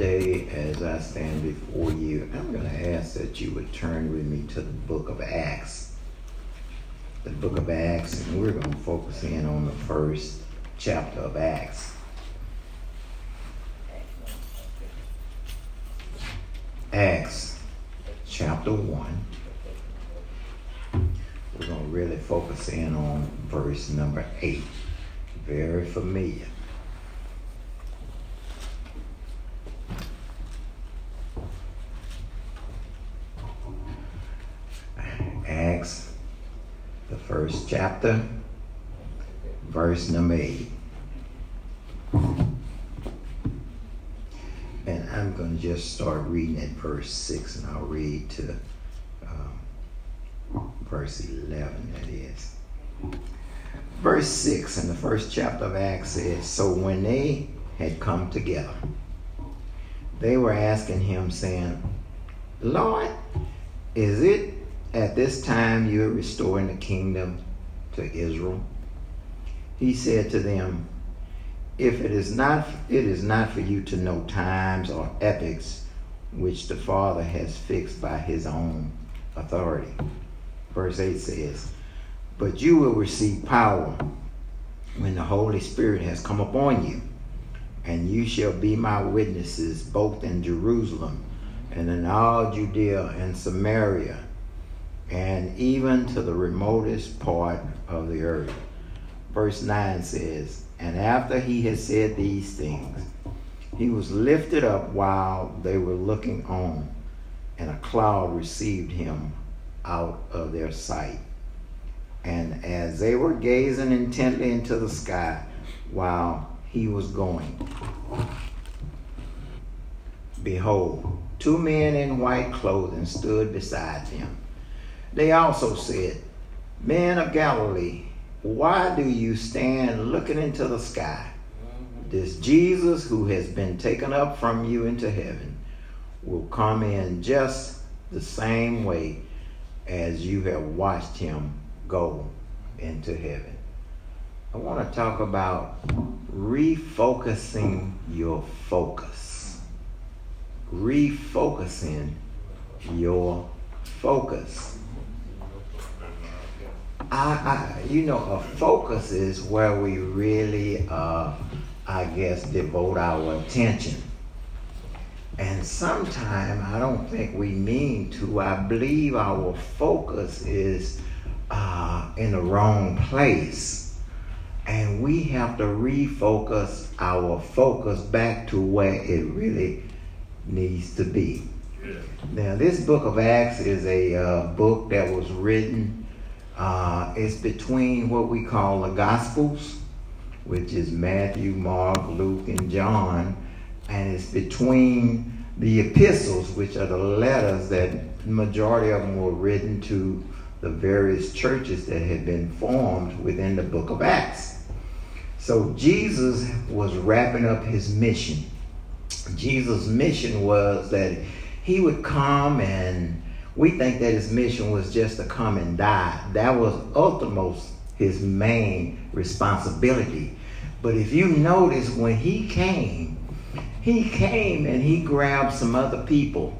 today as I stand before you, I'm going to ask that you would turn with me to the book of Acts. The book of Acts, and we're going to focus in on the first chapter of Acts. Acts chapter 1. We're going to really focus in on verse number 8. Very familiar. Acts, the first chapter, verse number 8. And I'm going to just start reading at verse 6 and I'll read to um, verse 11, that is. Verse 6 in the first chapter of Acts says So when they had come together, they were asking him, saying, Lord, is it at this time you are restoring the kingdom to Israel? He said to them, If it is not it is not for you to know times or epochs which the Father has fixed by his own authority. Verse 8 says, But you will receive power when the Holy Spirit has come upon you, and you shall be my witnesses both in Jerusalem and in all Judea and Samaria and even to the remotest part of the earth. Verse 9 says, And after he had said these things, he was lifted up while they were looking on, and a cloud received him out of their sight. And as they were gazing intently into the sky while he was going, behold, two men in white clothing stood beside him. They also said, Men of Galilee, why do you stand looking into the sky? This Jesus who has been taken up from you into heaven will come in just the same way as you have watched him go into heaven. I want to talk about refocusing your focus. Refocusing your focus. I, I, you know, a focus is where we really, uh, I guess, devote our attention. And sometimes I don't think we mean to. I believe our focus is uh, in the wrong place. And we have to refocus our focus back to where it really needs to be. Now, this book of Acts is a uh, book that was written uh, it's between what we call the Gospels, which is Matthew, Mark, Luke, and John, and it's between the epistles, which are the letters that the majority of them were written to the various churches that had been formed within the book of Acts. So Jesus was wrapping up his mission. Jesus' mission was that he would come and we think that his mission was just to come and die. That was uttermost his main responsibility. But if you notice, when he came, he came and he grabbed some other people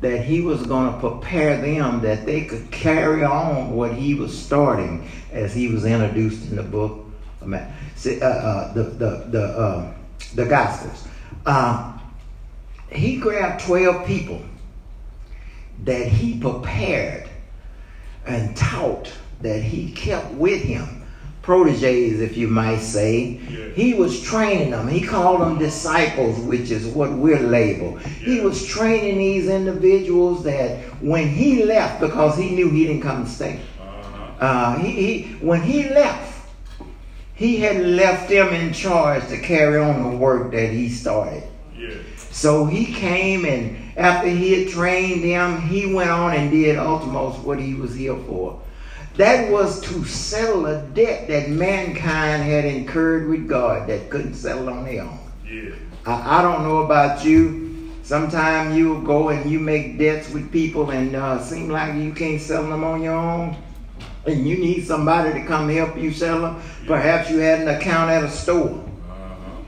that he was going to prepare them that they could carry on what he was starting as he was introduced in the book, uh, uh, the the the uh, the Gospels. Uh, he grabbed twelve people that he prepared and taught that he kept with him. Proteges if you might say. He was training them. He called them disciples which is what we're labeled. He was training these individuals that when he left because he knew he didn't come to stay. Uh-huh. uh, he, he, when he left he had left them in charge to carry on the work that he started. So he came and after he had trained them, he went on and did ultimos what he was here for. That was to settle a debt that mankind had incurred with God that couldn't settle on their own. Yeah. I, I don't know about you. Sometimes you go and you make debts with people and uh, seem like you can't settle them on your own. And you need somebody to come help you settle them. Yeah. Perhaps you had an account at a store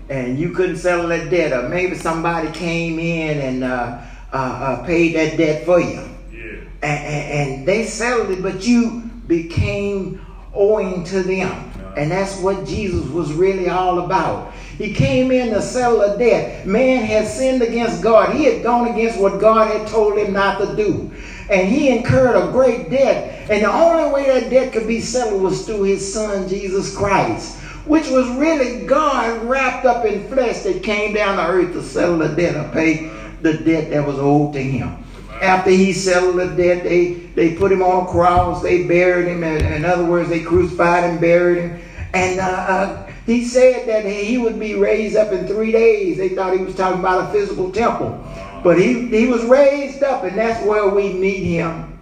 and you couldn't settle that debt, or maybe somebody came in and uh, uh, uh, paid that debt for you, Yeah. and, and, and they settled it, but you became owing to them. And that's what Jesus was really all about. He came in to settle a debt. Man had sinned against God. He had gone against what God had told him not to do. And he incurred a great debt. And the only way that debt could be settled was through his son, Jesus Christ, which was really God wrapped up in flesh that came down to earth to settle the debt or pay the debt that was owed to him. After he settled the debt, they, they put him on a cross, they buried him. In, in other words, they crucified and buried him. And uh, uh, he said that he would be raised up in three days. They thought he was talking about a physical temple. But he, he was raised up, and that's where we meet him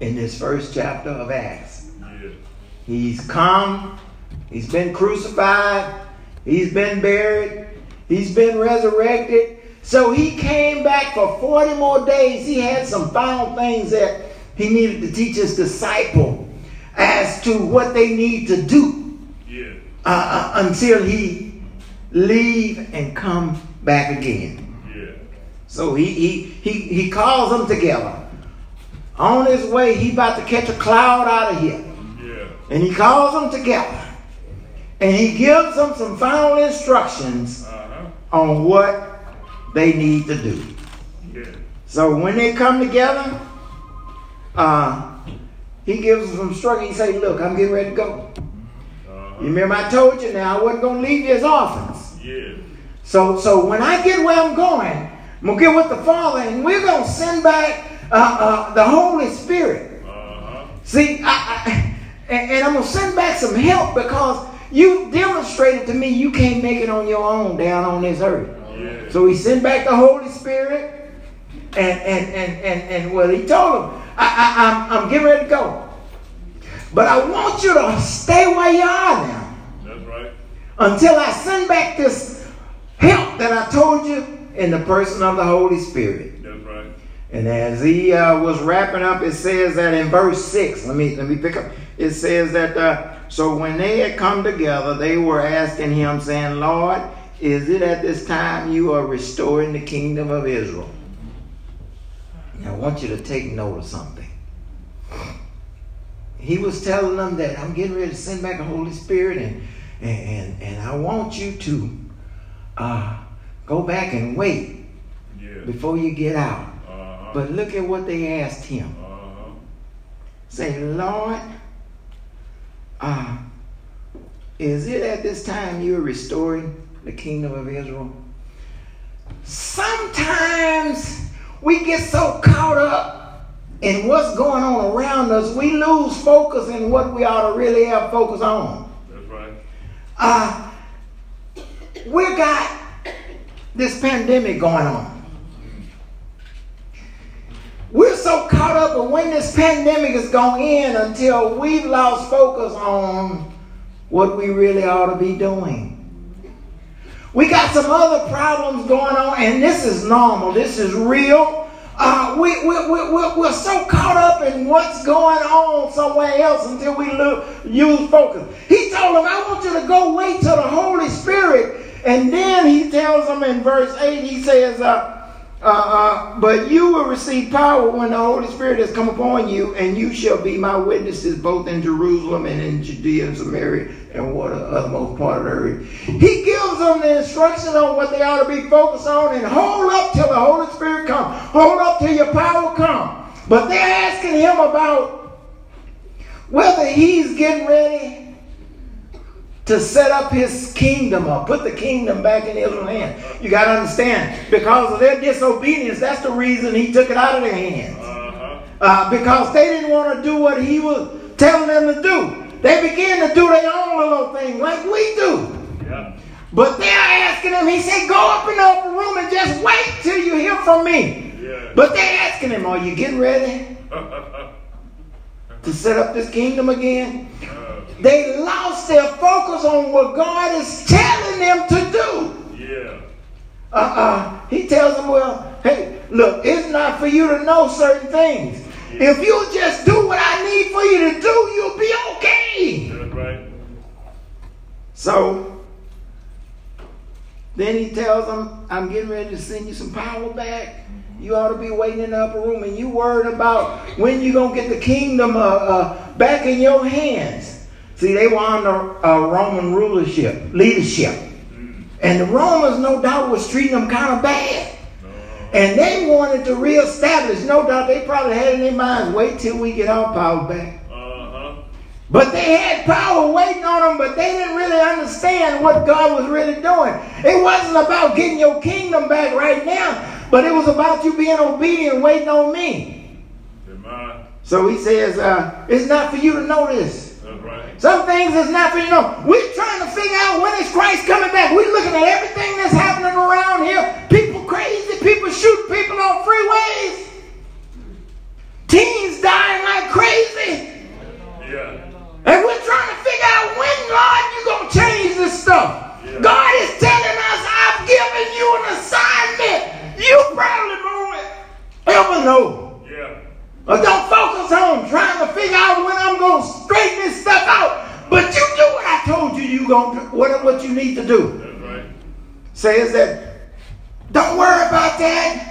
in this first chapter of Acts. He's come, he's been crucified, he's been buried, he's been resurrected. So he came back for 40 more days. He had some final things that he needed to teach his disciple as to what they need to do Yeah. uh, uh, until he leave and come back again. Yeah. So he, he, he, he calls them together. On his way, he about to catch a cloud out of here. Yeah. And he calls them together. And he gives them some final instructions Uh-huh. on what they need to do. Yeah. So when they come together, uh, he gives them some instructions. He say, look, I'm getting ready to go. Uh-huh. You remember I told you now I wasn't going to leave you as orphans. Yeah. So, so when I get where I'm going, I'm going to get with the Father and we're going to send back uh, uh, the Holy Spirit. Uh-huh. See, I, I, and, and I'm going to send back some help because you demonstrated to me you can't make it on your own down on this earth. So he sent back the Holy Spirit, and and and and, and well, he told him, I, I, I'm, I'm getting ready to go. But I want you to stay where you are now That's right. until I send back this help that I told you in the person of the Holy Spirit. That's right. And as he uh, was wrapping up, it says that in verse six. Let me let me pick up. It says that uh, so when they had come together, they were asking him, saying, "Lord, is it at this time you are restoring the kingdom of Israel?" Now, I want you to take note of something. He was telling them that I'm getting ready to send back the Holy Spirit, and and and, and I want you to uh, go back and wait Yeah. before you get out. Uh-huh. But look at what they asked him. Uh-huh. Say, Lord, uh, is it at this time you're restoring the kingdom of Israel? Sometimes we get so caught up in what's going on around us, we lose focus in what we ought to really have focus on. That's right. Uh, we got this pandemic going on. We're so caught up in when this pandemic is going to end until we've lost focus on what we really ought to be doing. We got some other problems going on, and this is normal. This is real. Uh, we, we, we, we're, we're so caught up in what's going on somewhere else until we lo- use focus. He told them, I want you to go wait till the Holy Spirit. And then he tells them in verse 8, he says, uh, uh, uh, but you will receive power when the Holy Spirit has come upon you, and you shall be my witnesses both in Jerusalem and in Judea and Samaria and what the uttermost part of the earth. He gives them the instruction on what they ought to be focused on, and hold up till the Holy Spirit comes. Hold up till your power comes. But they're asking him about whether he's getting ready to set up his kingdom or put the kingdom back in Israel's hand. You got to understand, because of their disobedience, that's the reason he took it out of their hands. Uh-huh. Uh, because they didn't want to do what he was telling them to do. They began to do their own little thing like we do. Yeah. But they're asking him, he said, go up in the upper room and just wait till you hear from me. Yeah. But they're asking him, are you getting ready to set up this kingdom again? uh, They lost their focus on what God is telling them to do. yeah. Uh-uh. He tells them, well, hey, look, it's not for you to know certain things. If you just do what I need for you to do, you'll be okay. That's right. So, Then he tells them, I'm getting ready to send you some power back. You ought to be waiting in the upper room and you worried about when you're going to get the kingdom uh, uh, back in your hands. See, they were under uh, Roman rulership, leadership. And the Romans, no doubt, was treating them kind of bad. And they wanted to reestablish. No doubt they probably had in their minds, wait till we get our power back. Uh-huh. But they had power waiting on them, but they didn't really understand what God was really doing. It wasn't about getting your kingdom back right now, but it was about you being obedient, waiting on me. Amen. So he says, uh, it's not for you to know this. Right. Some things is not for you know. We're trying to figure out when is Christ coming back. We're looking at everything that's happening around here. People crazy, people shooting people on freeways. Teens dying like crazy. Yeah. And we're trying to figure out when, Lord, you're going to change this stuff. Yeah. God is telling us, I've given you an assignment. You probably won't ever know. Yeah. But don't focus on trying to figure out when I'm going to straighten this stuff out. But you do what I told you you going to what, what you need to do. Right. Says that don't worry about that.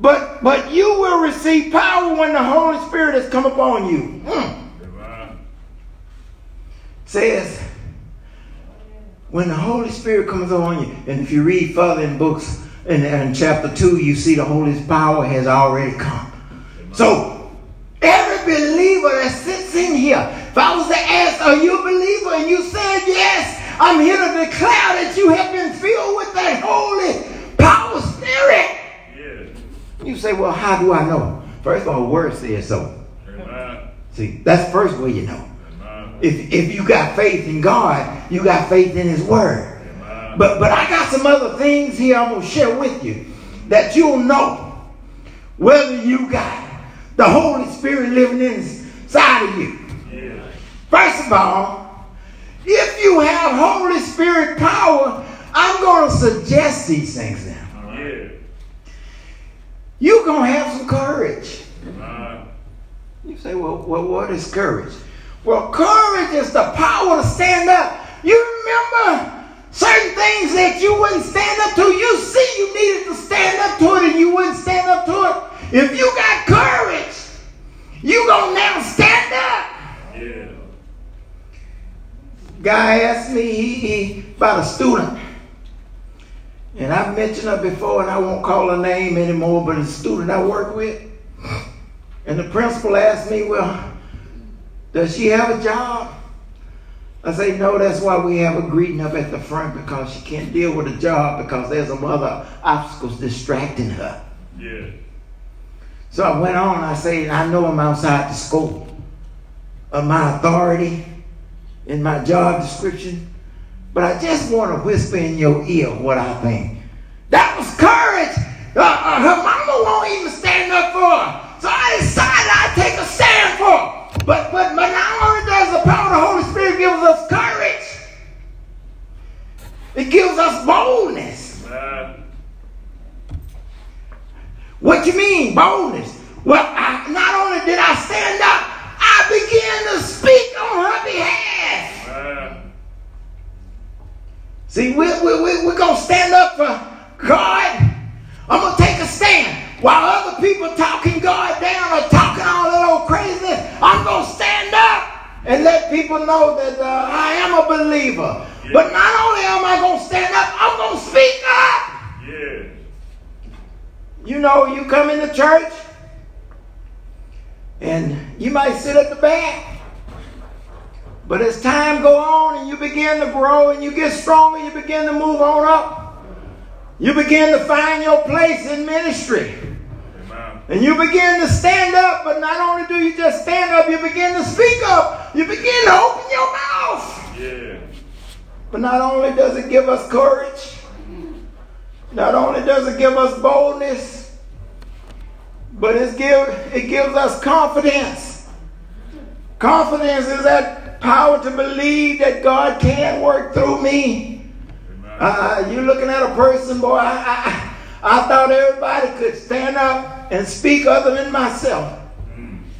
But but you will receive power when the Holy Spirit has come upon you. Amen. says when the Holy Spirit comes on you, and if you read further in books in, in chapter 2, you see the Holy power has already come. So every believer that sits in here, if I was to ask, are you a believer? And you said yes, I'm here to declare that you have been filled with that holy power spirit. Yeah. You say, well, how do I know? First of all, the word says so. Amen. See, that's the first way you know. Amen. If, if you got faith in God, you got faith in His Word. Amen. But but I got some other things here I'm gonna share with you that you'll know whether you got the Holy Spirit living inside of you. First of all, if you have Holy Spirit power, I'm gonna suggest these things now. Yeah. You're gonna have some courage. Amen. You say, well, well, what is courage? Well, courage is the power to stand up. You remember certain things that you wouldn't stand up to. You see you needed to stand up to it and you wouldn't stand up to it. If you got courage, you gonna now stand up. Yeah. Guy asked me about a student. And I've mentioned her before and I won't call her name anymore, but a student I work with. And the principal asked me, well, does she have a job? I say, no, that's why we have a greeting up at the front because she can't deal with a job because there's some other obstacles distracting her. Yeah. So I went on, I say, I know I'm outside the scope of my authority in my job description, but I just want to whisper in your ear what I think. That was courage. Uh, uh, her mama won't even stand up for her. So I decided I'd take a stand for her. But, but, but not only does the power of the Holy Spirit give us courage, it gives us boldness. Amen. What you mean, boldness? Well, I, not only did I stand up, I began to speak on her behalf. See, we, we, we, we're going to stand up for God. I'm going to take a stand. While other people talking God down or talking all that old craziness, I'm going to stand up and let people know that uh, I am a believer. But not only am I going to stand up, I'm going to speak up. Yeah. You know, you come into church and you might sit at the back. But as time go on and you begin to grow and you get stronger, you begin to move on up. You begin to find your place in ministry. Amen. And you begin to stand up, but not only do you just stand up, you begin to speak up. You begin to open your mouth. Yeah. But not only does it give us courage, not only does it give us boldness, but it's give, it gives us confidence. Confidence is that power to believe that God can work through me. Amen. Uh, you looking at a person, boy, I, I, I thought everybody could stand up and speak other than myself.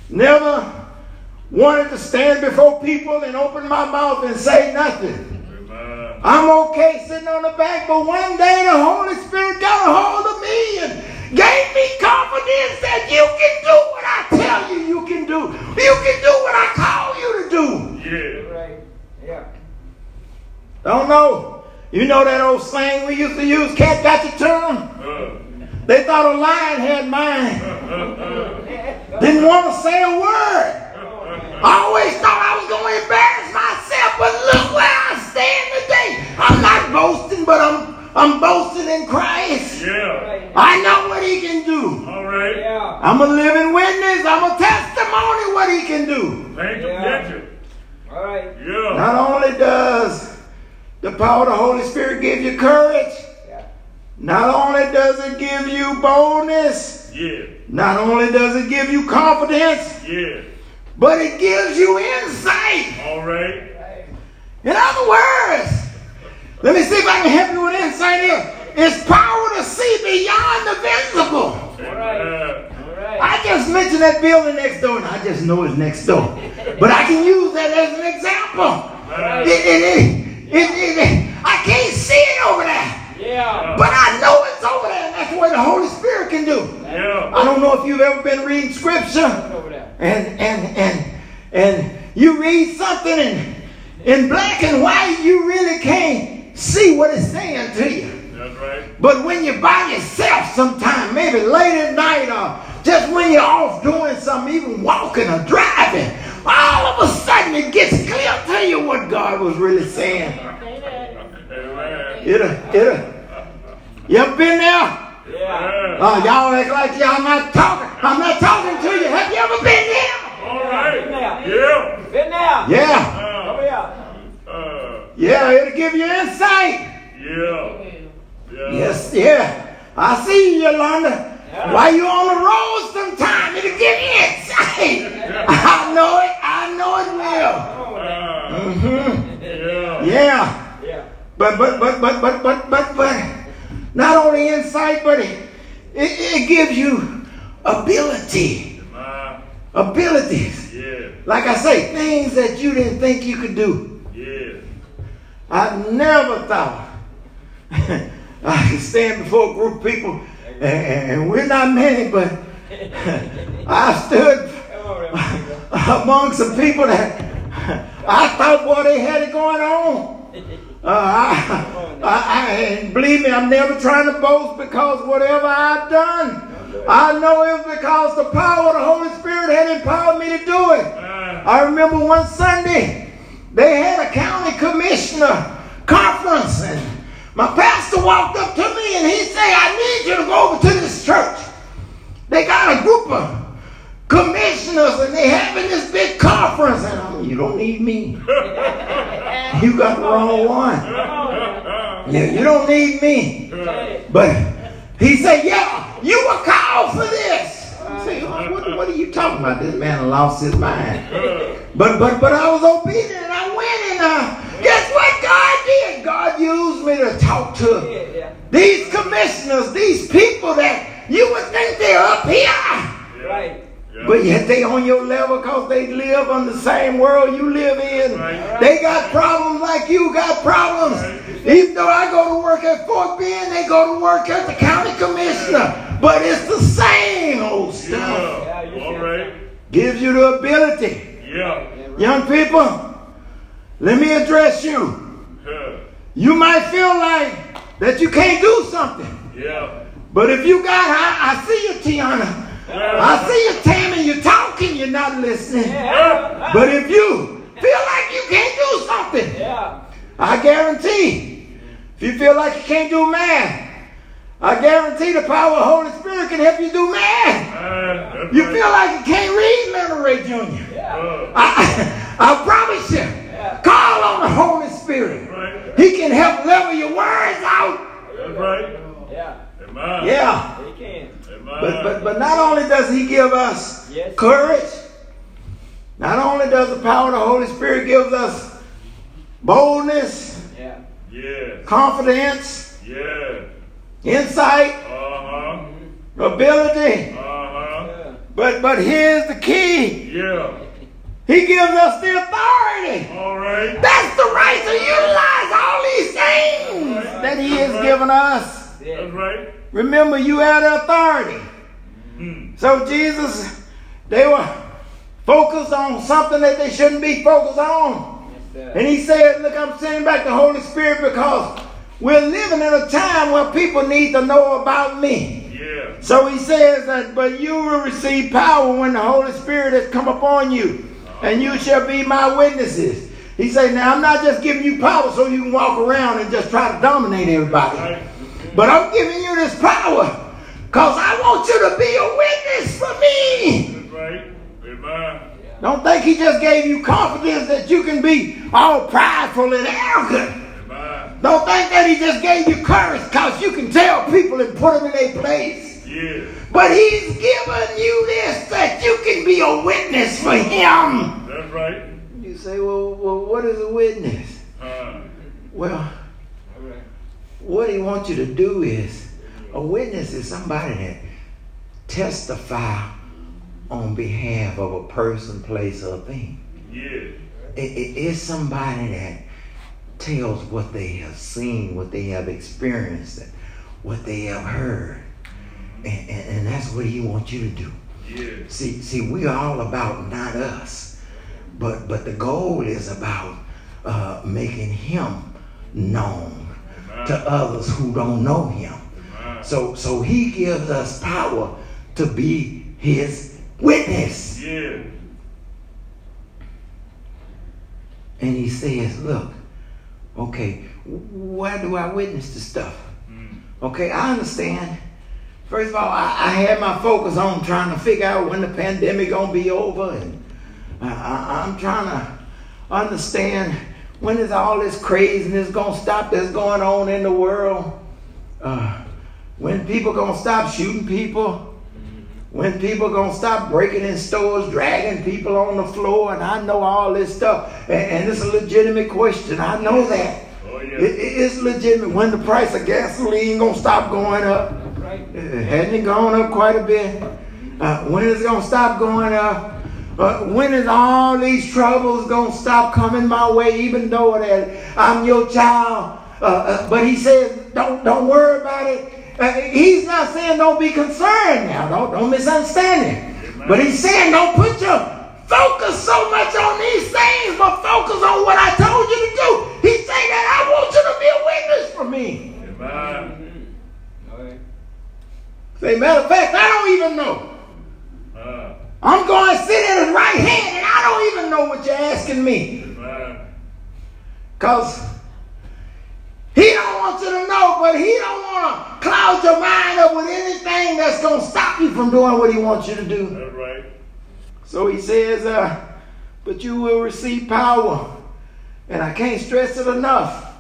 Never wanted to stand before people and open my mouth and say nothing. I'm okay sitting on the back, but one day the Holy Spirit got a hold of me and gave me confidence that you can do what I tell you you can do. You can do what I call you to do. Yeah. Right. Yeah. Don't know. You know that old slang we used to use, cat got your tongue? Uh, They thought a lion had mine. uh, Didn't want to say a word. I always thought I was going the power of the Holy Spirit give you courage, Yeah. not only does it give you boldness, Yeah. not only does it give you confidence, Yeah. but it gives you insight. All right. In other words, let me see if I can help you with insight here. It's power to see beyond the visible. Amen. All right. I just mentioned that building next door, and I just know it's next door. But I can use that as an example. It, it, it, it, it- I can't see it over there, Yeah. but I know it's over there, and that's what the Holy Spirit can do. Yeah. I don't know if you've ever been reading scripture. And and and and you read something in in black and white, you really can't see what it's saying to you. That's right. But when you're by yourself sometime, maybe late at night or just when you're off doing something, even walking or driving, all of a sudden it gets clear to you what God was really saying. Amen. It'll, it'll. You ever been there? Yeah. Oh, y'all act like y'all not talking. I'm not talking to you. Have you ever been there? All right. Been there. Yeah. Been there. Yeah. Over here. Uh, Yeah, it'll give you insight. yeah. Yeah. Yes, yeah. I see you, Yolanda. While you on the road sometime, it'll you insight. I know it. I know it will. Uh, hmm yeah. Yeah. But but but but but but but but not only insight, but it, it, it gives you ability. Abilities. yeah. Like I say, things that you didn't think you could do. Yeah. I never thought I could stand before a group of people, and, and we're not many, but I stood Come over there. among some people that I thought, boy, they had it going on. Uh, I, I, I, and believe me, I'm never trying to boast because whatever I've done, I know it was because the power of the Holy Spirit had empowered me to do it. I remember one Sunday, they had a county commissioner conference, and my pastor walked up to me and he said, I need you to go over to this church. They got a group of commissioners and they having this big conference, and I'm, like, you don't need me. You got the wrong one. Yeah, you don't need me. But he said, Yeah, you were called for this. I say, "Oh, what, what are you talking about? This man lost his mind. But but but I was obedient and I went and uh, guess what God did? God used to talk to Yeah. Yeah. these commissioners, these people that you would think they're up here. Right. yeah. But yet they on your level because they live on the same world you live in. Right. They got problems like you got problems. Even though I go to work at Fort Bend, they go to work at the county commissioner. But it's the same old stuff. Yeah. Yeah, you All said right. Gives you the ability. Yeah. Young people, let me address you. Yeah. You might feel like that you can't do something. Yeah. But if you got, I, I see you, Tiana. I see you, Tammy. You're talking, you're not listening. Yeah. But if you feel like you can't do something, Yeah. I guarantee, if you feel like you can't do math, I guarantee the power of the Holy Spirit can help you do math. You feel like you can't read, Leonard Ray Jr. I, I promise you, call on the Holy Spirit. right. He can help level your words out. That's right. Yeah. Amen. Yeah. They can. Amen. But, but, but not only does he give us Yes. courage, not only does the power of the Holy Spirit gives us boldness, Yeah. Yeah. confidence, Yeah. insight, Uh-huh. ability, Uh-huh. But but here's the key. Yeah. He gives us the authority. All right. That's the right to utilize all these things that He has given us. That's right. Remember, you had authority. Mm. So Jesus, they were focused on something that they shouldn't be focused on. Yes, And he said, Look, I'm sending back the Holy Spirit because we're living in a time where people need to know about me. Yeah. So he says that, but you will receive power when the Holy Spirit has come upon you, and you shall be my witnesses. He said, Now I'm not just giving you power so you can walk around and just try to dominate everybody. But I'm giving you this power because I want you to be a witness for me. Don't think he just gave you confidence that you can be all prideful and arrogant. Don't think that he just gave you courage because you can tell people and put them in their place. Yeah. But he's given you this that you can be a witness for him. That's right. You say, well, well what is a witness? Uh, Well, what he wants you to do is a witness is somebody that testify on behalf of a person, place, or thing. yeah. It, it is somebody that tells what they have seen, what they have experienced, what they have heard. And, and, and that's what he wants you to do. Yeah. See, see, we are all about not us, but but the goal is about uh, making him known to others who don't know him. Amen. So so he gives us power to be his witness. Yeah. And he says, look, okay, why do I witness the stuff? Mm. Okay, I understand. First of all, I, I had my focus on trying to figure out when the pandemic gonna be over, and I, I, I'm trying to understand when is all this craziness gonna stop that's going on in the world. Uh, when people gonna stop shooting people? When people gonna stop breaking in stores, dragging people on the floor, and I know all this stuff, and, and it's a legitimate question. I know that. Oh, yeah. It, it- it's legitimate. When the price of gasoline gonna stop going up? It gone up quite a bit? Uh, when is it gonna stop going up? Uh, when is all these troubles gonna stop coming my way? Even though that I'm your child, uh, uh, but he says, don't don't worry about it. Uh, he's not saying don't be concerned now. Don't don't misunderstand him. But he's saying don't put your focus so much on these things, but focus on what I told you to do. He's saying that I want you to be a witness for me. Amen. Say, matter of fact, I don't even know. Uh, I'm going to sit in his right hand and I don't even know what you're asking me. Because he don't want you to know, but he don't want to cloud your mind up with anything that's going to stop you from doing what he wants you to do. That's right. So he says, uh, but you will receive power. And I can't stress it enough.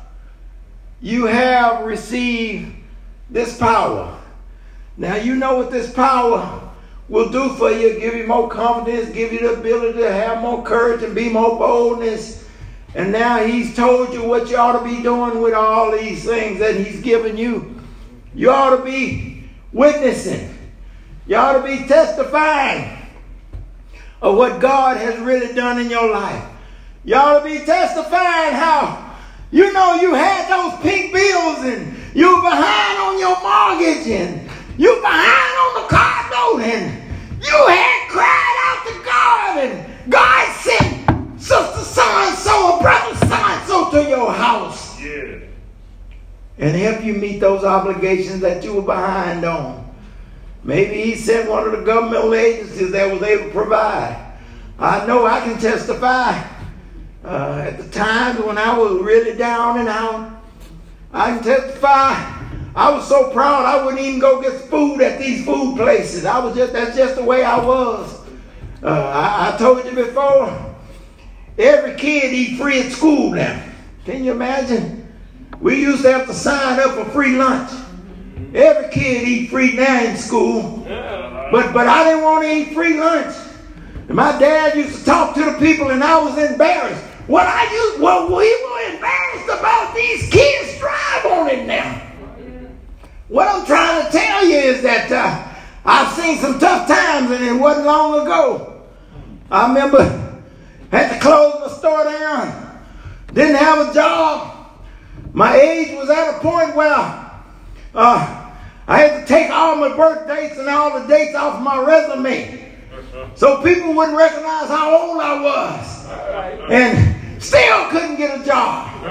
You have received this power. Now you know what this power will do for you. Give you more confidence, give you the ability to have more courage and be more boldness. And now he's told you what you ought to be doing with all these things that he's given you. You ought to be witnessing. You ought to be testifying of what God has really done in your life. You ought to be testifying how you know you had those pink bills and you were behind on your mortgage and you were behind on the car note and you had cried out to God and God sent sister so and so or brother so and so to your house Yeah. and help you meet those obligations that you were behind on. Maybe he sent one of the governmental agencies that was able to provide. I know I can testify. Uh, at the times when I was really down and out, I can testify. I was so proud I wouldn't even go get food at these food places. I was just that's just the way I was. Uh, I, I told you before. Every kid eat free at school now. Can you imagine? We used to have to sign up for free lunch. Every kid eat free now in school. But but I didn't want to eat free lunch. And my dad used to talk to the people and I was embarrassed. What I used well, we were embarrassed about these kids drive on it now. What I'm trying to tell you is that uh, I've seen some tough times and it wasn't long ago. I remember had to close my store down. Didn't have a job. My age was at a point where uh, I had to take all my birth dates and all the dates off my resume so people wouldn't recognize how old I was. And still couldn't get a job.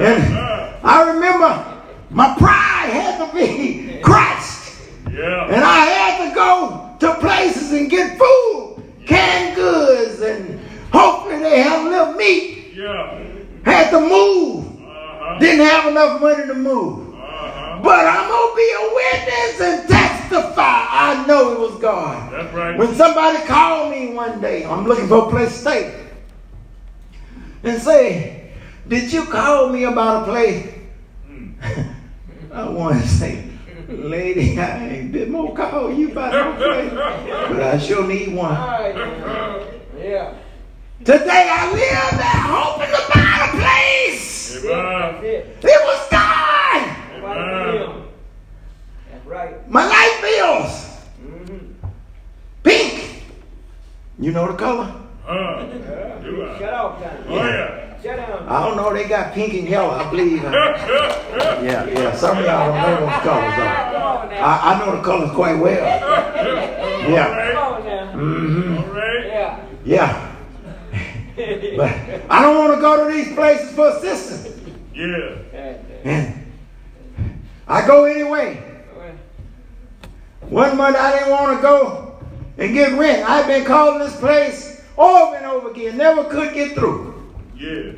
And I remember my pride had to be crushed. Yeah. And I had to go to places and get food, canned goods, and hopefully they had a little meat. Yeah. Had to move. Uh-huh. Didn't have enough money to move. Uh-huh. But I'm going to be a witness and testify. I know it was God. That's right. When somebody called me one day, I'm looking for a place to stay, and say, Did you call me about a place? I want to say, Lady, I ain't been more call you about no place, but I sure need one. Yeah. Today I live there hoping to find a place. Amen. It. It was God. Nobody. That's right. My light bills, Mm-hmm. pink. You know the color? Huh. Do I? Shut off time. Oh, yeah. Shut down. I don't know. They got pink and yellow, I believe. Yeah, yeah. Some of y'all don't know those colors though. Come on now. I, I know the colors quite well. Yeah. Come on now. hmm Yeah. Yeah. But I don't want to go to these places for assistance. Yeah. I go anyway. One month I didn't want to go and get rent. I've been calling this place over and over again. Never could get through. Yeah.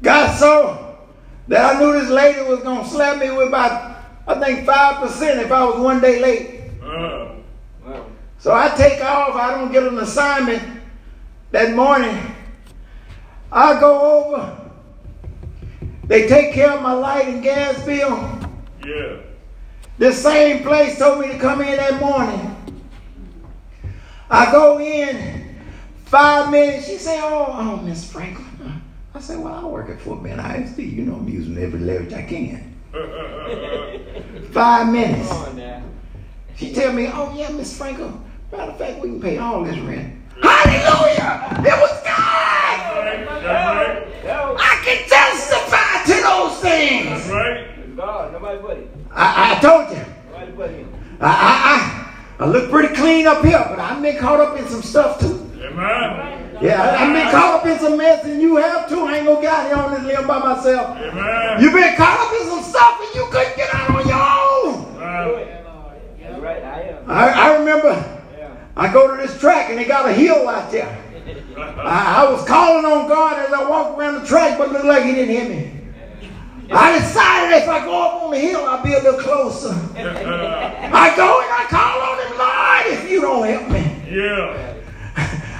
Got so that I knew this lady was going to slap me with about, I think, 5% if I was one day late. Uh. Well, So I take off. I don't get an assignment that morning. I go over. They take care of my light and gas bill. Yeah. The same place told me to come in that morning. I go in five minutes. She said, "Oh, oh, Miss Franklin." I said, "Well, I work at Fort Bend ISD. You know, I'm using every leverage I can." Five minutes. come on now. She tell me, "Oh yeah, Miss Franklin. Matter of fact, we can pay all this rent." Hallelujah! It was God. Right. That's right. No. I can testify to those things. That's right. God. Nobody but him. I, I told you. Nobody but him. I, I, I, I look pretty clean up here, but I've been caught up in some stuff too. Amen. Yeah, I- I've been caught up in some mess, and you have too. I ain't gonna get out here on this limb by myself. Amen. You've been caught up in some stuff, and you couldn't get out on your own. Do it. That's right. I am. I, I remember I go to this track, and they got a hill out there. I, I was calling on God as I walked around the track, but it looked like He didn't hear me. I decided if I go up on the hill, I'll be a little closer. I go and I call on Him, Lord, if you don't help me. yeah.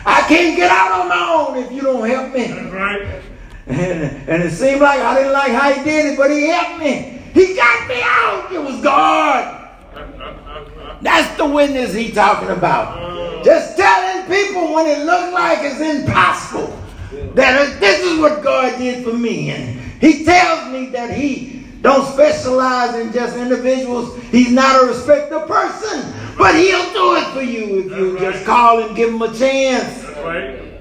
I can't get out on my own if you don't help me. That's right. And, and it seemed like I didn't like how he did it, but he helped me. He got me out. It was God. That's the witness he talking about. Uh. Just telling people when it looked like it's impossible that this is what God did for me. And he tells me that he don't specialize in just individuals. He's not a respecter person, but he'll do it for you if you right. just call and give him a chance. Right.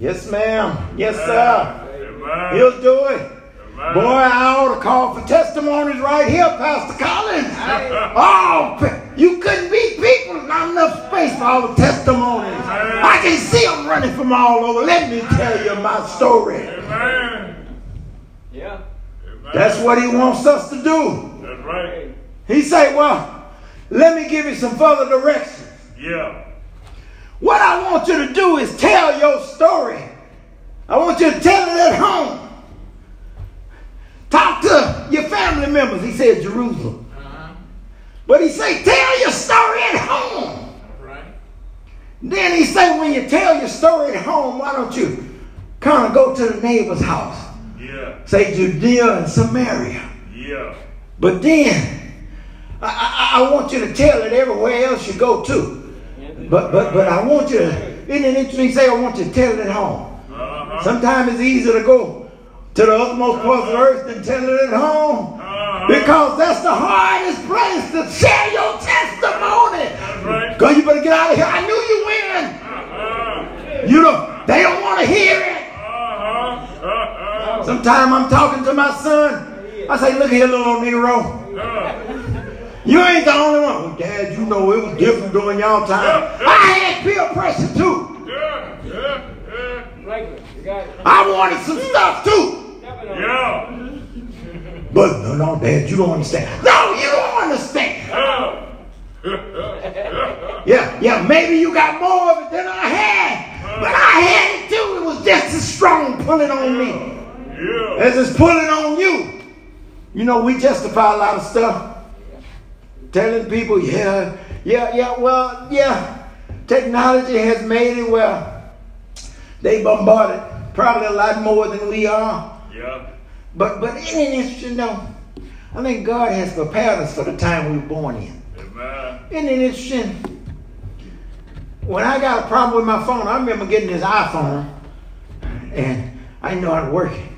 Yes, ma'am. Yes, sir. Amen. He'll do it. Amen. Boy, I ought to call for testimonies right here, Pastor Collins. Oh, you couldn't beat people. Not enough space for all the testimonies. I can see them running from all over. Let me tell you my story. Amen. Yeah. That's what he wants us to do. That's right. He said, well, let me give you some further directions. Yeah. What I want you to do is tell your story. I want you to tell it at home. Talk to your family members. He said Jerusalem. Uh-huh. But he said, tell your story at home. Right. Then he said, when you tell your story at home, why don't you kind of go to the neighbor's house? Yeah. Say Judea and Samaria. Yeah. But then I, I, I want you to tell it everywhere else you go to. But but but I want you to, isn't it interesting? Say I want you to tell it at home. Uh-huh. Sometimes it's easier to go to the utmost parts of earth than tell it at home. Uh-huh. Because that's the hardest place to share your testimony. That's right. You better get out of here. I knew you win. Uh-huh. You know, they don't want to hear it. Sometimes I'm talking to my son. I say, look here, little. Yeah. You ain't the only one. Well, Dad, you know it was different during y'all time. I had peer pressure too. Yeah. Yeah. Yeah. Franklin, you got it. I wanted some stuff too. Stepping on it. Yeah. But no, no, Dad, you don't understand. No, you don't understand. Yeah. Yeah, yeah, maybe you got more of it than I had. But I had it too. It was just as strong pulling on me Yeah. as it's pulling on you. You know, we justify a lot of stuff. Telling people, yeah, yeah, yeah, well, yeah. Technology has made it where they bombarded probably a lot more than we are. Yeah. But but isn't it interesting though? I think God has prepared us for the time we were born in. Amen. Isn't it interesting? When I got a problem with my phone, I remember getting this iPhone and I didn't know how to work it.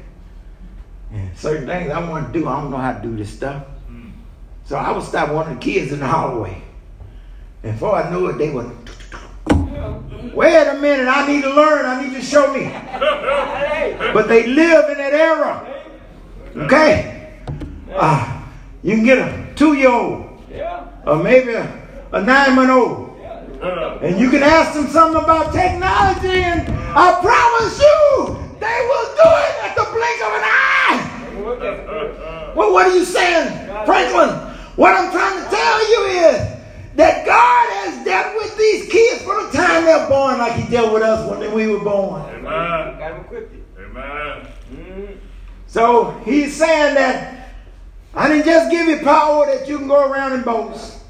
Certain things I want to do, I don't know how to do this stuff. So I would stop one of the kids in the hallway. And before I knew it, they would, wait a minute, I need to learn, I need you to show me. But they live in that era. Okay? Uh, you can get a two year old or maybe a, a nine month old. And you can ask them something about technology, and I promise you, they will do it at the blink of an eye. Well, what are you saying, Franklin? What I'm trying to tell you is that God has dealt with these kids from the time they're born like He dealt with us when we were born. Amen. Got him equipped. Amen. Mm-hmm. So He's saying that I didn't just give you power that you can go around and boast.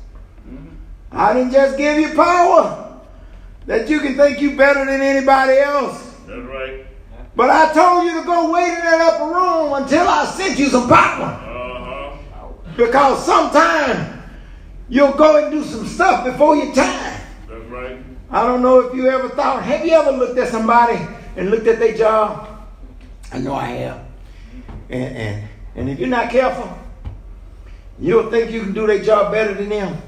I didn't just give you power that you can think you better than anybody else. That's right. But I told you to go wait in that upper room until I sent you some popcorn. Uh huh. Because sometime you'll go and do some stuff before your time. That's right. I don't know if you ever thought, have you ever looked at somebody and looked at their job? I know I have. And, and, and if you're not careful, you'll think you can do their job better than them.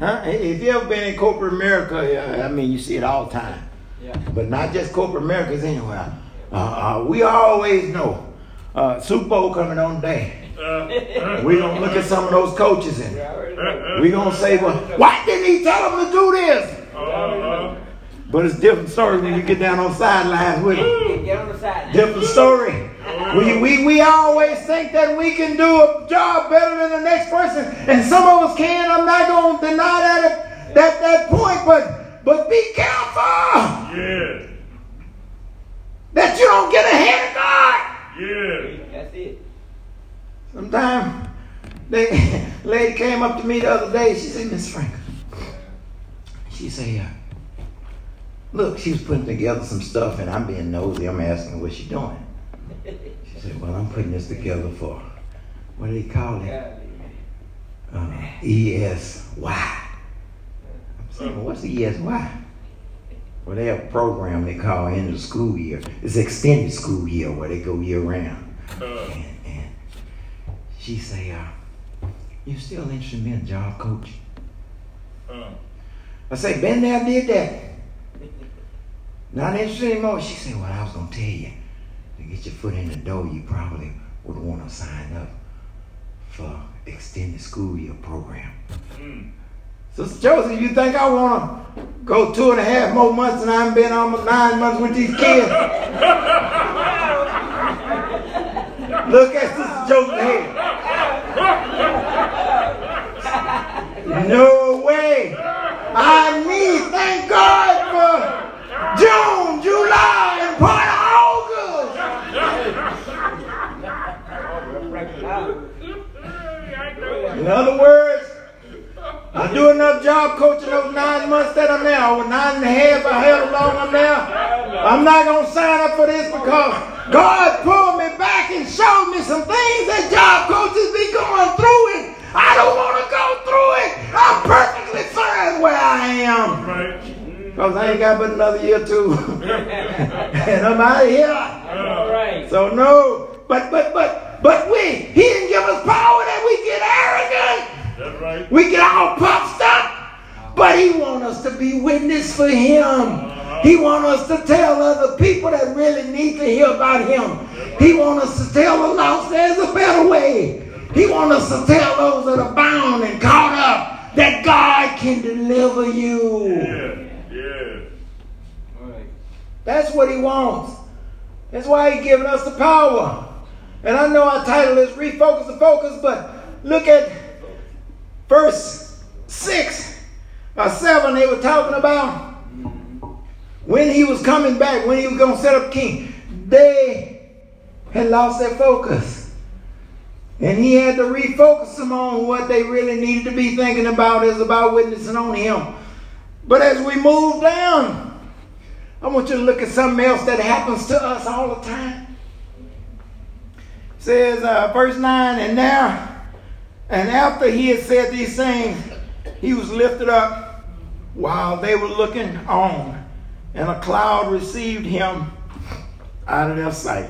Huh? If you ever been in corporate America, I mean, you see it all the time. Yeah. But not just corporate Americas anywhere. Uh, uh, we always know uh, Super Bowl coming on day. Uh, We're going to look at some of those coaches and I already know. we're going to say, well, why didn't he tell them to do this? uh-huh. But it's a different story when you get down on sidelines with them. Get- Get on the side. Different story. We, we, we always think that we can do a job better than the next person, and some of us can. I'm not going to deny that at that, that point, but, but be careful Yeah. That you don't get ahead of God. Yeah. That's it. Sometimes, they lady came up to me the other day. She said, Miss Franklin, she said, uh, look, she was putting together some stuff, and I'm being nosy. I'm asking what she doing. She said, well, I'm putting this together for, what do they call it? Yeah. Uh, ESY. I'm saying, well, what's the ESY? Well, they have a program they call end of the school year. It's extended school year where they go year round. Uh, And, and she say, uh, you still interested in being a job coach? uh, I say, been there, did that. Not interested anymore. She said, well, I was going to tell you, to get your foot in the door, you probably would want to sign up for extended school year program. mm. Sister Joseph, you think I want to go two and a half more months than I've been almost nine months with these kids? Look at Sister Joseph's head. No way. I need, thank God for June, July, and part of August. In other words, I do enough job coaching those nine months that I'm there, or nine and a half, I held long I'm there. I'm not going to sign up for this because God pulled me back and showed me some things that job coaches be going through, and I don't want to go through it. I'm perfectly fine where I am. Right. Because I ain't got but another year or two. and I'm out of here. All right. So no, but but but but we, he didn't give us power that we get arrogant. Right. We get all puffed up. But he want us to be witness for him. He wants us to tell other people that really need to hear about him. He wants us to tell the lost there's a better way. He wants us to tell those that are bound and caught up that God can deliver you. Yeah. Yeah. That's what he wants. That's why he's giving us the power. And I know our title is Refocus the Focus, but look at verse 6 or 7. They were talking about when he was coming back, when he was going to set up king. They had lost their focus. And he had to refocus them on what they really needed to be thinking about is about witnessing on him. But as we move down, I want you to look at something else that happens to us all the time. It says uh, verse 9, and now, and after he had said these things, he was lifted up while they were looking on, and a cloud received him out of their sight.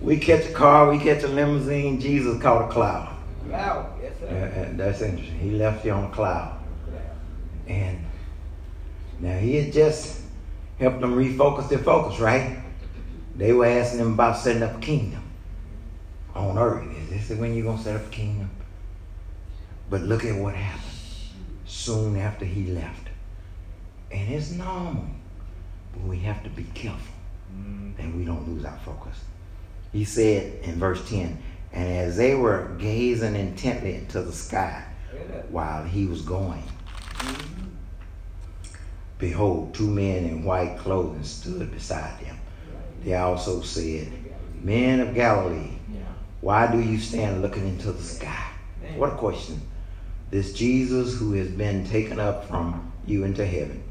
We catch a car, we catch a limousine, Jesus caught a cloud. Wow. Yes, Uh, sir. uh, that's interesting. He left you on a cloud. And now he had just helped them refocus their focus, right? They were asking him about setting up a kingdom on earth. Is this when you're going to set up a kingdom? But look at what happened soon after he left. And it's normal, but we have to be careful mm-hmm. that we don't lose our focus. He said in verse 10, and as they were gazing intently into the sky while he was going, mm-hmm. behold, two men in white clothing stood beside them. They also said, Men of Galilee, why do you stand looking into the sky? What a question. This Jesus who has been taken up from you into heaven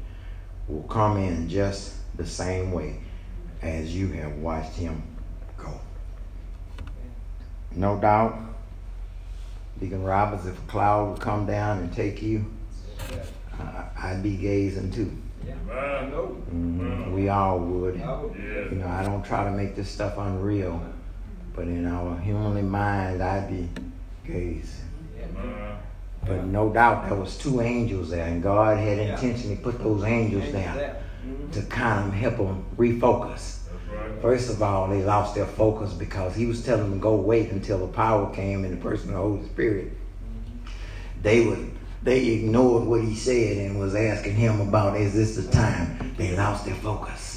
will come in just the same way as you have watched him go. No doubt, Deacon Roberts, if a cloud would come down and take you, uh, I'd be gazing too. I know. Mhm. We all would. I would- Yeah. You know, I don't try to make this stuff unreal, but in our humanly mind, I'd be gazing. But no doubt there was two angels there, and God had Yeah. intentionally put those angels there Mhm. to kind of help them refocus. right. First of all, they lost their focus because he was telling them to go wait until the power came in the person of the Holy Spirit. They would they ignored what he said and was asking him about is this the time? They lost their focus.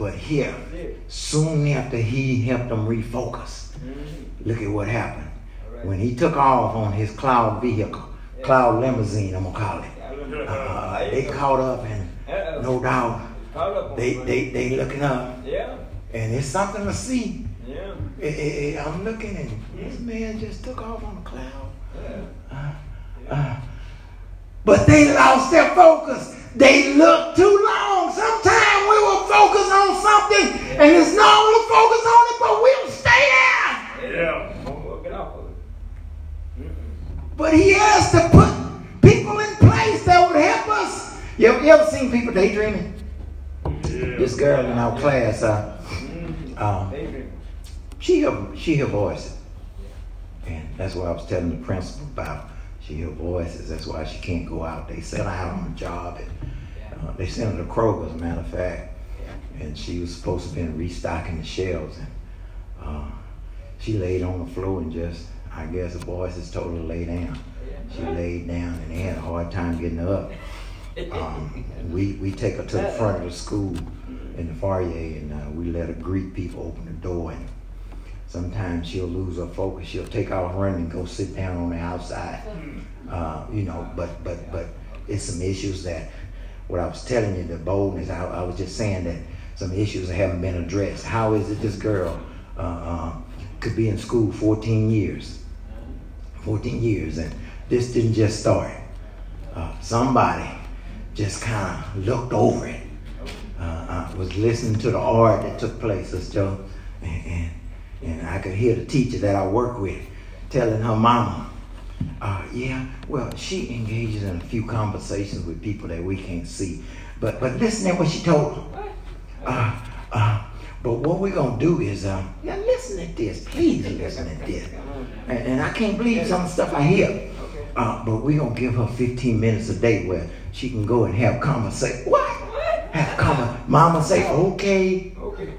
But here, soon after he helped them refocus, Mhm. look at what happened. Right. When he took off on his cloud vehicle, cloud limousine, I'm gonna call it. Uh, they caught up and no doubt Caught up on they they they looking up Yeah. and it's something to see. Yeah. I'm looking and this man just took off on a cloud. Yeah. Uh, but they lost their focus. They looked too focus on something and it's normal to focus on it, but we'll stay there. Yeah. Won't work out for it. But he has to put people in place that would help us. You ever, you ever seen people daydreaming? Yeah. This girl in our class, uh, um, she hear, she hear voices. And that's what I was telling the principal about. She hear voices. That's why she can't go out. They sent her out on a job. And, uh, they sent her to Kroger, as a matter of fact. And she was supposed to have been restocking the shelves. And uh, she laid on the floor and just, I guess the boys just told her to lay down. She laid down and they had a hard time getting her up. Um, we, we take her to the front of the school in the foyer and uh, we let her greet people, open the door. And sometimes she'll lose her focus. She'll take off running and go sit down on the outside. Uh, you know, but, but, but it's some issues that, what I was telling you, the boldness, I, I was just saying that some issues that haven't been addressed. How is it this girl uh, uh, could be in school 14 years? 14 years, and this didn't just start. Uh, somebody just kind of looked over it, uh, uh, was listening to the art that took place, Sister Joe, and, and, and I could hear the teacher that I work with telling her mama, uh, yeah, well, she engages in a few conversations with people that we can't see. But but listen to what she told them. Uh, uh, but what we're gonna do is, um, yeah, listen to this. Please listen to this. And, and I can't believe some stuff I hear. Uh, but we're gonna give her 15 minutes a day where she can go and have conversation. What? Have conversation. Mama say, okay. Okay.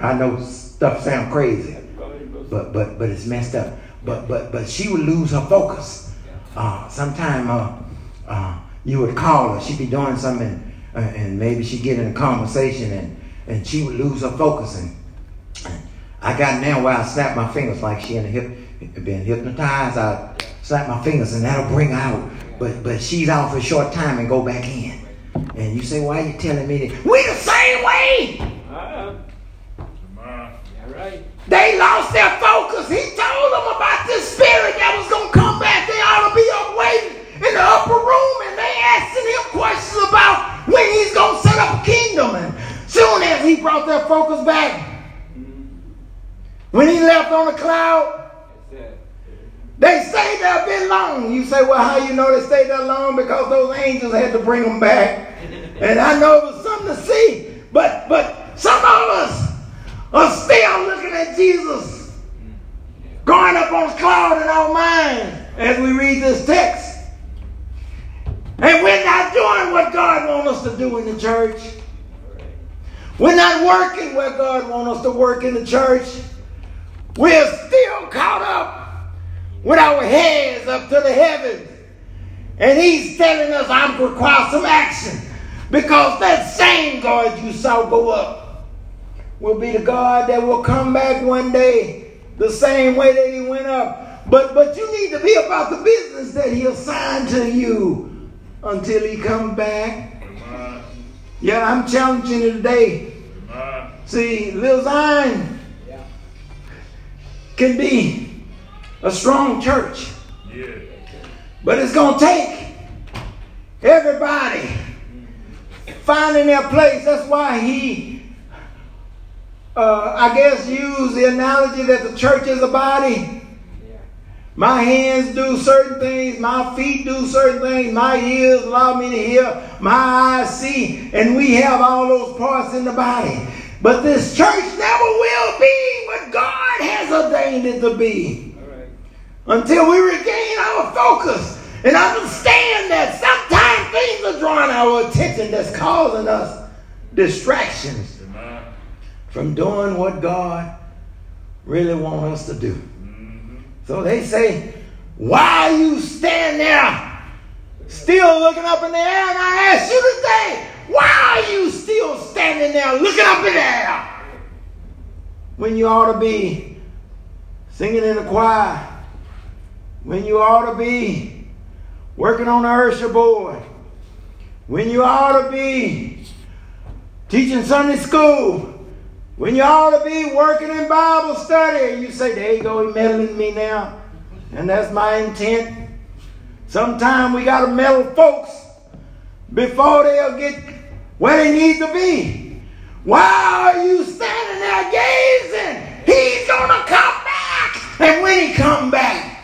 I know stuff sound crazy, but but but it's messed up. But but but she would lose her focus. Uh, sometime uh, uh, you would call her. She'd be doing something, uh, and maybe she'd get in a conversation, and and she would lose her focus. And, and I got now where I snap my fingers like she in the hip, been hypnotized. I snap my fingers, and that'll bring her out. But but she's out for a short time and go back in. And you say, why are you telling me that? We the same way. Ah, Amen. all right. They lost their going to set up a kingdom. And soon as he brought their focus back, when he left on the cloud, they stayed there a bit long. You say, well, how you know they stayed there long? Because those angels had to bring them back. And I know it was something to see. But but some of us are still looking at Jesus mm. going up on the cloud in our minds as we read this text. We're not doing what God wants us to do in the church. We're not working where God wants us to work in the church. We're still caught up with our heads up to the heavens. And He's telling us, I'm require some action. Because that same God you saw go up will be the God that will come back one day the same way that He went up. But but you need to be about the business that He assigned to you until He comes back. Amen. Yeah, I'm challenging you today. Amen. See, Lil Zion Yeah. can be a strong church, Yeah. but it's going to take everybody finding their place. That's why he, uh, I guess, used the analogy that the church is a body. My hands do certain things, my feet do certain things, my ears allow me to hear, my eyes see, and we have all those parts in the body. But this church never will be what God has ordained it to be right. until we regain our focus and understand that sometimes things are drawing our attention that's causing us distractions from doing what God really wants us to do. So they say, why you stand there still looking up in the air? And I ask you today, why are you still standing there looking up in the air? When you ought to be singing in the choir, when you ought to be working on the usher board, when you ought to be teaching Sunday school, when you ought to be working in Bible study, and you say, there you go, he meddling me now. And that's my intent. Sometimes we got to meddle folks before they'll get where they need to be. Why are you standing there gazing? He's going to come back. And when he come back,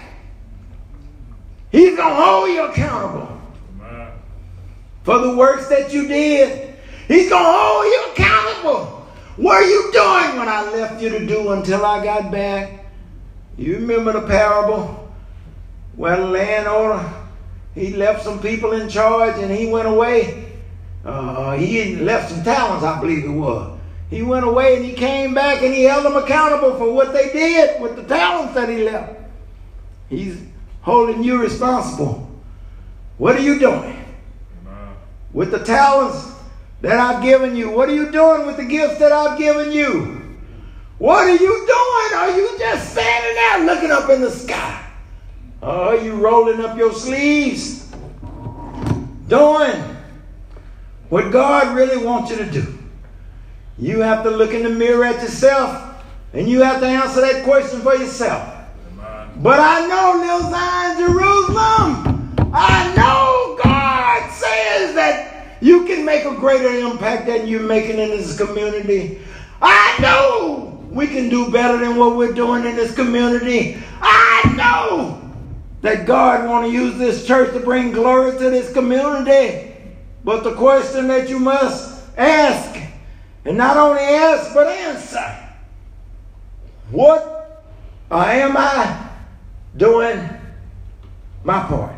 he's going to hold you accountable Amen. for the works that you did. He's going to hold you accountable. What are you doing when I left you to do until I got back? You remember the parable where the landowner, he left some people in charge and he went away. Uh, he left some talents, I believe it was. He went away and he came back and he held them accountable for what they did with the talents that he left. He's holding you responsible. What are you doing? With the talents that I've given you? What are you doing with the gifts that I've given you? What are you doing? Are you just standing there looking up in the sky? Or are you rolling up your sleeves? Doing what God really wants you to do. You have to look in the mirror at yourself and you have to answer that question for yourself. But I know, Little Jerusalem, I know God says that you can make a greater impact than you're making in this community. I know we can do better than what we're doing in this community. I know that God want to use this church to bring glory to this community. But the question that you must ask, and not only ask, but answer. What uh, am I doing my part.